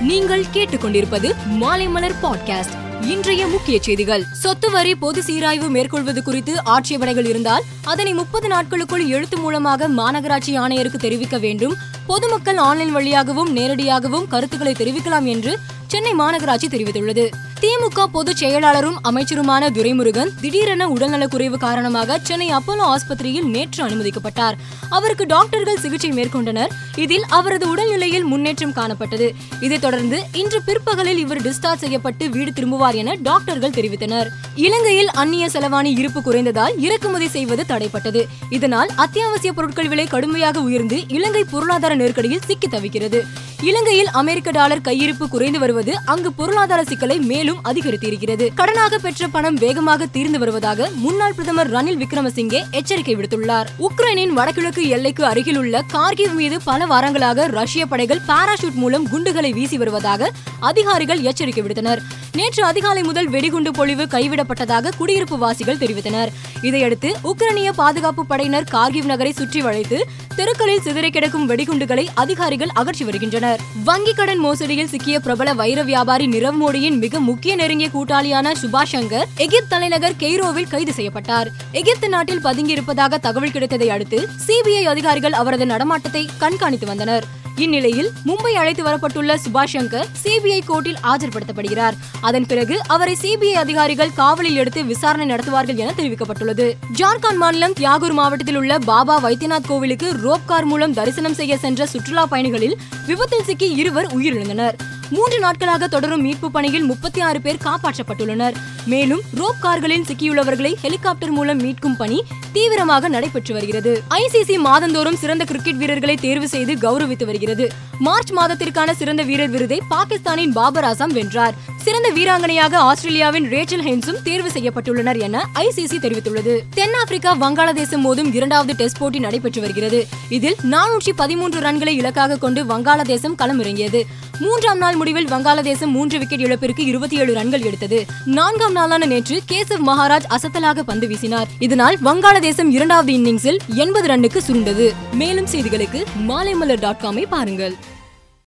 நீங்கள் கேட்டுக்கொண்டிருப்பது மாலைமலர் பாட்காஸ்ட். இன்றைய முக்கிய செய்திகள். சொத்து வரி பொது சீராய்வு மேற்கொள்வது குறித்து ஆட்சேபனைகள் இருந்தால் அதனை முப்பது நாட்களுக்குள் எழுத்து மூலமாக மாநகராட்சி ஆணையருக்கு தெரிவிக்க வேண்டும். பொதுமக்கள் ஆன்லைன் வழியாகவும் நேரடியாகவும் கருத்துக்களை தெரிவிக்கலாம் என்று சென்னை மாநகராட்சி தெரிவித்துள்ளது. திமுக பொதுச் செயலாளரும் அமைச்சருமான துரைமுருகன் திடீரென உடல்நலக்குறைவு காரணமாக சென்னை அப்போலோ ஆஸ்பத்திரியில் நேற்று அனுமதிக்கப்பட்டார். அவருக்கு டாக்டர்கள் சிகிச்சை மேற்கொண்டனர். இதில் அவரது உடல்நிலையில் முன்னேற்றம் காணப்பட்டது. இதைத் தொடர்ந்து இன்று பிற்பகலில் இவர் டிஸ்சார்ஜ் செய்யப்பட்டு வீடு திரும்புவார் என டாக்டர்கள் தெரிவித்தனர். இலங்கையில் அந்நிய செலவாணி இருப்பு குறைந்ததால் இறக்குமதி செய்வது தடைப்பட்டது. இதனால் அத்தியாவசிய பொருட்கள் விலை கடுமையாக உயர்ந்து இலங்கை பொருளாதார நெருக்கடியில் சிக்கி தவிக்கிறது. இலங்கையில் அமெரிக்க டாலர் கையிருப்பு குறைந்து வருவது அங்கு பொருளாதார சிக்கலை மேலும் அதிகரித்திருக்கிறது. கடனாக பெற்ற பணம் வேகமாக தீர்ந்து வருவதாக முன்னாள் பிரதமர் ரணில் விக்ரமசிங்கே எச்சரிக்கை விடுத்துள்ளார். உக்ரைனின் வடகிழக்கு எல்லைக்கு அருகில் உள்ள கார்கிவ் மீது பல வாரங்களாக ரஷ்ய படைகள் பாராசூட் மூலம் குண்டுகளை வீசி வருவதாக அதிகாரிகள் எச்சரிக்கை விடுத்தனர். நேற்று அதிகாலை முதல் வெடிகுண்டு பொழிவு கைவிடப்பட்டதாக குடியிருப்பு வாசிகள் தெரிவித்தனர். இதையடுத்து உக்ரைனிய பாதுகாப்பு படையினர் கார்கிவ் நகரை சுற்றி வளைத்து தெருக்களில் சிதறி கிடக்கும் வெடிகுண்டுகளை அதிகாரிகள் அகற்றி வருகின்றனர். வங்கி கடன் மோசடியில் சிக்கிய பிரபல வைர வியாபாரி நிரவ் மோடியின் மிக முக்கிய நெருங்கிய கூட்டாளியான சுபாஷ் சங்கர் எகிப்து தலைநகர் கெய்ரோவில் கைது செய்யப்பட்டார். எகிப்து நாட்டில் பதுங்கியிருப்பதாக தகவல் கிடைத்ததை அடுத்து சிபிஐ அதிகாரிகள் அவரது நடமாட்டத்தை கண்காணித்து வந்தனர். இந்நிலையில் மும்பை அழைத்து வரப்பட்டுள்ள சுபாஷ் சங்கர் சிபிஐ கோர்ட்டில் ஆஜர்படுத்தப்படுகிறார். அதன் பிறகு அவரை சிபிஐ அதிகாரிகள் காவலில் எடுத்து விசாரணை நடத்துவார்கள் என தெரிவிக்கப்பட்டுள்ளது. ஜார்க்கண்ட் மாநிலம் தியாகூர் மாவட்டத்தில் உள்ள பாபா வைத்தியநாத் கோவிலுக்கு ரோப் கார் மூலம் தரிசனம் செய்ய சென்ற சுற்றுலா பயணிகளில் விபத்தில் சிக்கி இருவர் உயிரிழந்தனர். மூன்று நாட்களாக தொடரும் மீட்பு பணியில் முப்பத்தி ஆறு பேர் காப்பாற்றப்பட்டுள்ளனர். மேலும் ரோப் கார்களில் சிக்கியுள்ளவர்களை ஹெலிகாப்டர் மூலம் மீட்கும் பணி தீவிரமாக நடைபெற்று வருகிறது. ஐசிசி மாதந்தோறும் சிறந்த கிரிக்கெட் வீரர்களை தேர்வு செய்து கௌரவித்து வருகிறது. மார்ச் மாதத்திற்கான சிறந்த வீரர் விருதை பாகிஸ்தானின் பாபர் ஆசாம் வென்றார். சிறந்த வீராங்கனையாக ஆஸ்திரேலியாவின் ரேச்சல் ஹென்ஸும் தேர்வு செய்யப்பட்டுள்ளனர் என ஐசிசி தெரிவித்துள்ளது. தென்னாப்பிரிக்கா வங்காளதேசம் மோதும் இரண்டாவது டெஸ்ட் போட்டி நடைபெற்று வருகிறது. இதில் நானூற்றி பதிமூன்று ரன்களை இலக்காக கொண்டு வங்காளதேசம் களமிறங்கியது. மூன்றாம் நாள் முடிவில் வங்காளதேசம் மூன்று விக்கெட் இழப்பிற்கு இருபத்தி ஏழு ரன்கள் எடுத்தது. நான்காம் நாளான நேற்று கேசவ் மகாராஜ் அசத்தலாக பந்து வீசினார். இதனால் வங்காளதேசம் இரண்டாவது இன்னிங்ஸில் எண்பது ரன்னுக்கு சுருண்டது. மேலும் செய்திகளுக்கு மாலைமலர் டாட் காமை பாருங்கள்.